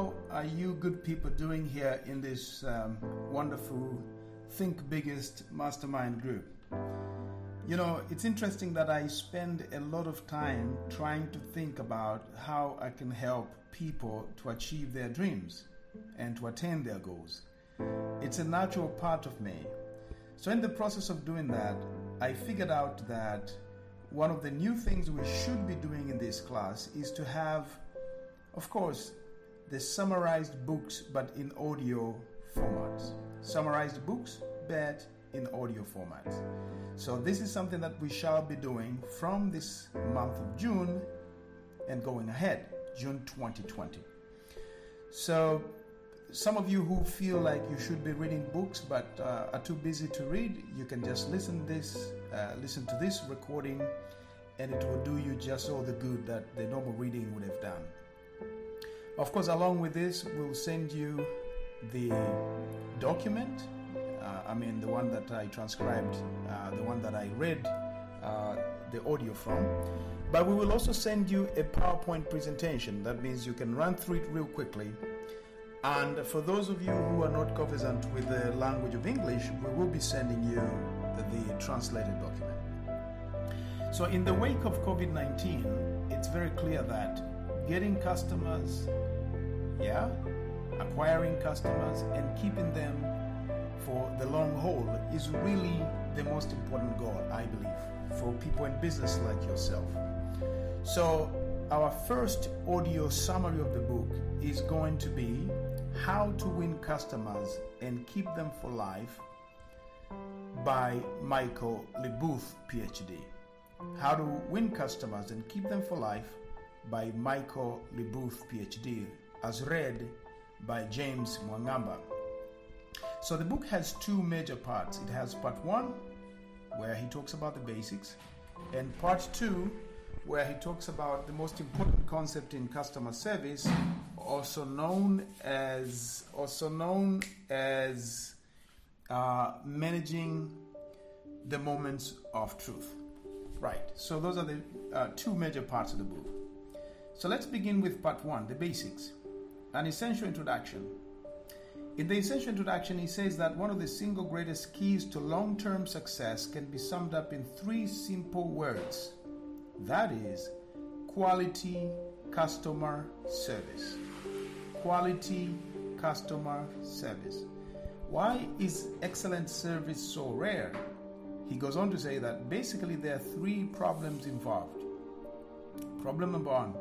how are you good people doing here in this um, wonderful Think Biggest Mastermind group? You know, it's interesting that I spend a lot of time trying to think about how I can help people to achieve their dreams and to attain their goals. It's a natural part of me. So, in the process of doing that, I figured out that one of the new things we should be doing in this class is to have, of course, the summarized books but in audio formats. Summarized books but in audio formats. So, this is something that we shall be doing from this month of June and going ahead, June 2020. So, some of you who feel like you should be reading books but uh, are too busy to read, you can just listen this, uh, listen to this recording, and it will do you just all the good that the normal reading would have done. Of course, along with this, we'll send you the document. Uh, I mean, the one that I transcribed, uh, the one that I read uh, the audio from. But we will also send you a PowerPoint presentation. That means you can run through it real quickly and for those of you who are not conversant with the language of English, we will be sending you the translated document. So, in the wake of COVID 19, it's very clear that getting customers, yeah, acquiring customers, and keeping them for the long haul is really the most important goal, I believe, for people in business like yourself. So, our first audio summary of the book is going to be how to Win Customers and Keep Them for Life by Michael LeBoeuf, PhD. How to Win Customers and Keep Them for Life by Michael LeBoeuf, PhD, as read by James Mwangamba. So the book has two major parts. It has part one, where he talks about the basics, and part two, where he talks about the most important concept in customer service, also known as also known as uh, managing the moments of truth. Right. So those are the uh, two major parts of the book. So let's begin with part one, the basics, an essential introduction. In the essential introduction, he says that one of the single greatest keys to long term success can be summed up in three simple words that is, quality customer service. Quality customer service. Why is excellent service so rare? He goes on to say that basically there are three problems involved. Problem number one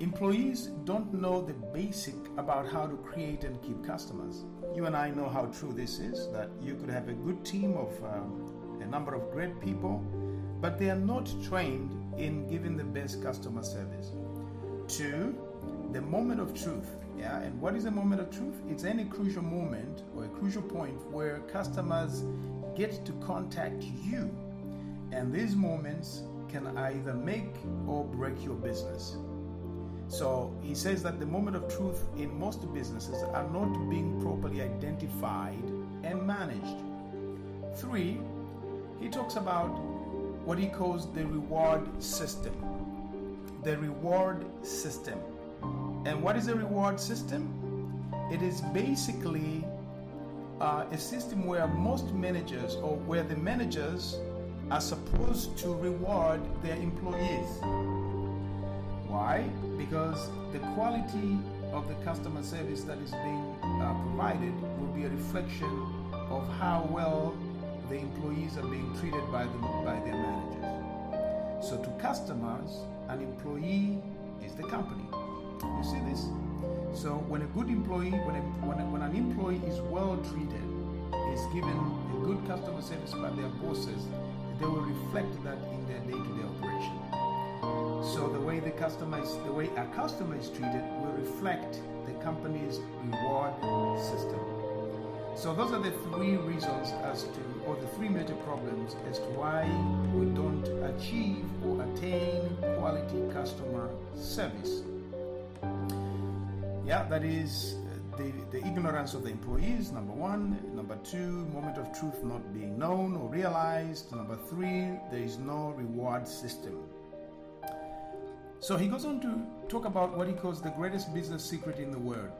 employees don't know the basic about how to create and keep customers. You and I know how true this is that you could have a good team of um, a number of great people but they are not trained in giving the best customer service. Two, the moment of truth. Yeah, and what is a moment of truth? It's any crucial moment or a crucial point where customers get to contact you. And these moments can either make or break your business. So he says that the moment of truth in most businesses are not being properly identified and managed. Three, he talks about what he calls the reward system. The reward system. And what is a reward system? It is basically uh, a system where most managers or where the managers are supposed to reward their employees. Why? Because the quality of the customer service that is being uh, provided will be a reflection of how well the employees are being treated by, them, by their managers. So, to customers, an employee is the company. You see this? So, when a good employee, when, a, when, a, when an employee is well treated, is given a good customer service by their bosses, they will reflect that in their day-to-day operation. So the way the customer is, the way a customer is treated will reflect the company's reward system. So those are the three reasons as to, or the three major problems as to why we don't achieve or attain quality customer service. Yeah, that is the, the ignorance of the employees, number one. Number two, moment of truth not being known or realized. Number three, there is no reward system. So he goes on to talk about what he calls the greatest business secret in the world.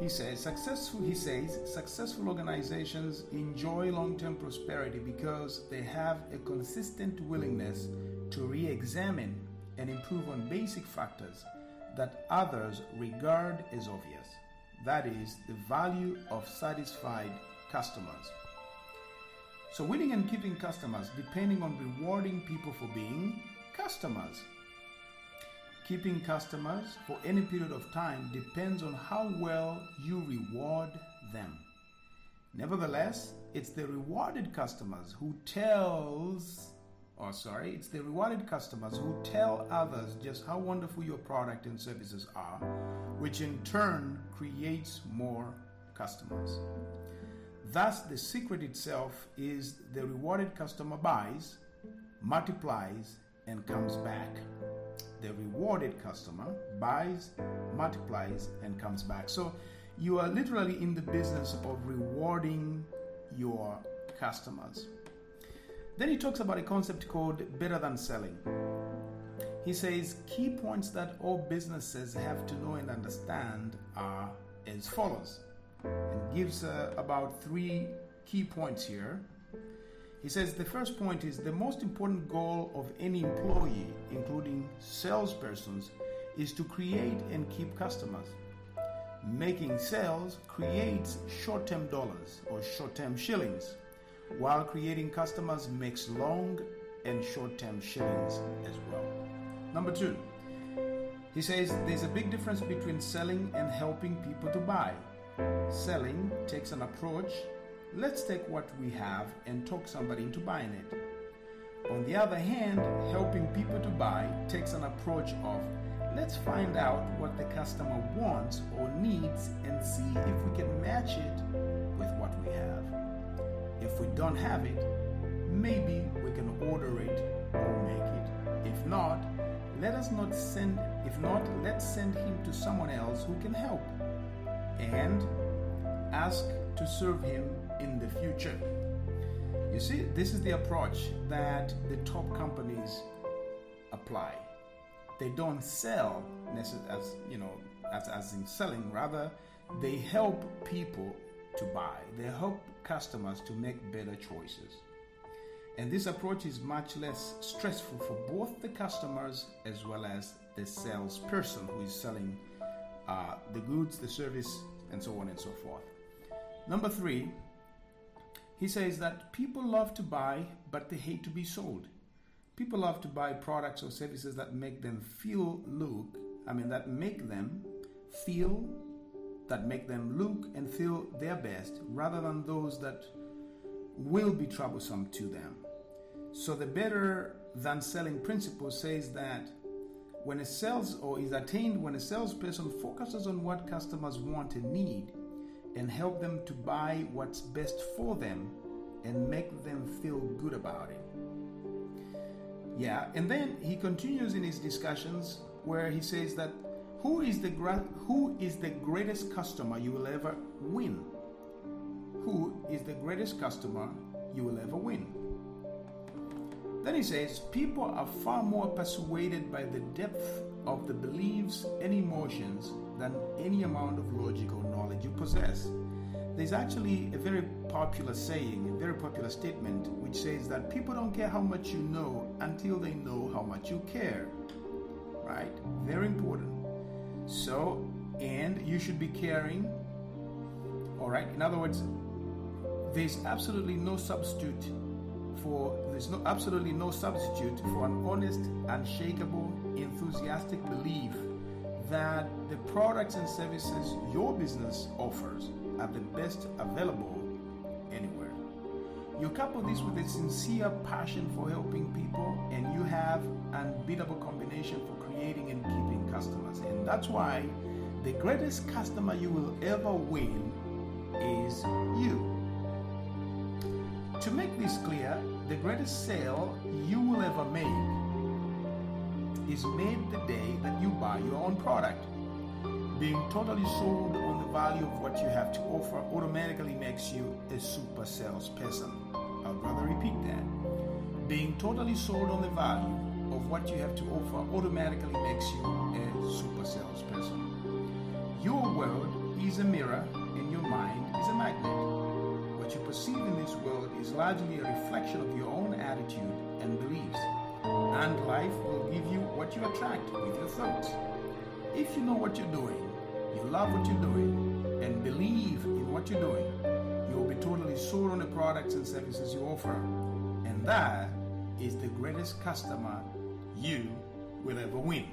He says successful he says successful organizations enjoy long-term prosperity because they have a consistent willingness to re-examine and improve on basic factors that others regard as obvious. That is the value of satisfied customers. So winning and keeping customers depending on rewarding people for being customers. Keeping customers for any period of time depends on how well you reward them. Nevertheless, it's the rewarded customers who tells or sorry, it's the rewarded customers who tell others just how wonderful your product and services are, which in turn creates more customers. Thus, the secret itself is the rewarded customer buys, multiplies, and comes back. The rewarded customer buys, multiplies, and comes back. So, you are literally in the business of rewarding your customers. Then he talks about a concept called better than selling. He says key points that all businesses have to know and understand are as follows and gives uh, about three key points here. He says the first point is the most important goal of any employee, including salespersons, is to create and keep customers. Making sales creates short term dollars or short term shillings while creating customers makes long and short term shillings as well. Number two, he says there's a big difference between selling and helping people to buy. Selling takes an approach, let's take what we have and talk somebody into buying it. On the other hand, helping people to buy takes an approach of let's find out what the customer wants or needs and see if we can match it with what we have. If we don't have it, maybe we can order it or make it. If not, let us not send if not let's send him to someone else who can help and ask to serve him in the future. You see, this is the approach that the top companies apply. They don't sell as you know as, as in selling, rather they help people to buy. They help customers to make better choices. And this approach is much less stressful for both the customers as well as the salesperson who is selling uh, the goods, the service, and so on and so forth. Number three, he says that people love to buy, but they hate to be sold. People love to buy products or services that make them feel, look, I mean, that make them feel that make them look and feel their best rather than those that will be troublesome to them. So the better than selling principle says that when a sales or is attained when a salesperson focuses on what customers want and need and help them to buy what's best for them and make them feel good about it. Yeah, and then he continues in his discussions where he says that who is the gra- who is the greatest customer you will ever win? Who is the greatest customer you will ever win? Then he says, people are far more persuaded by the depth of the beliefs and emotions than any amount of logical knowledge you possess. There's actually a very popular saying, a very popular statement, which says that people don't care how much you know until they know how much you care. Right? Very important. So, and you should be caring. All right. In other words, there's absolutely no substitute for there's no absolutely no substitute for an honest, unshakable, enthusiastic belief that the products and services your business offers are the best available anywhere. You couple this with a sincere passion for helping people, and you have an unbeatable combination for creating and keeping customers. And that's why the greatest customer you will ever win is you. To make this clear, the greatest sale you will ever make is made the day that you buy your own product. Being totally sold on the value of what you have to offer automatically makes you a super salesperson. I'd rather repeat that. Being totally sold on the value of what you have to offer automatically makes you a super salesperson. Your world is a mirror, and your mind is a magnet. What you perceive in this world is largely a reflection of your own attitude and beliefs. And life will give you what you attract with your thoughts. If you know what you're doing, you love what you're doing, and believe in what you're doing, you will be totally sold on the products and services you offer. And that is the greatest customer you will ever win.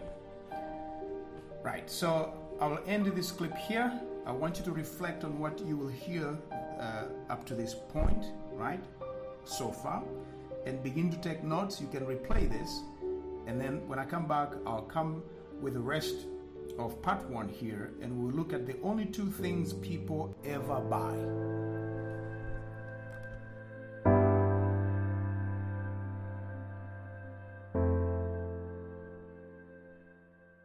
Right, so I'll end this clip here. I want you to reflect on what you will hear uh, up to this point, right? So far, and begin to take notes. You can replay this, and then when I come back, I'll come with the rest of part one here, and we'll look at the only two things people ever buy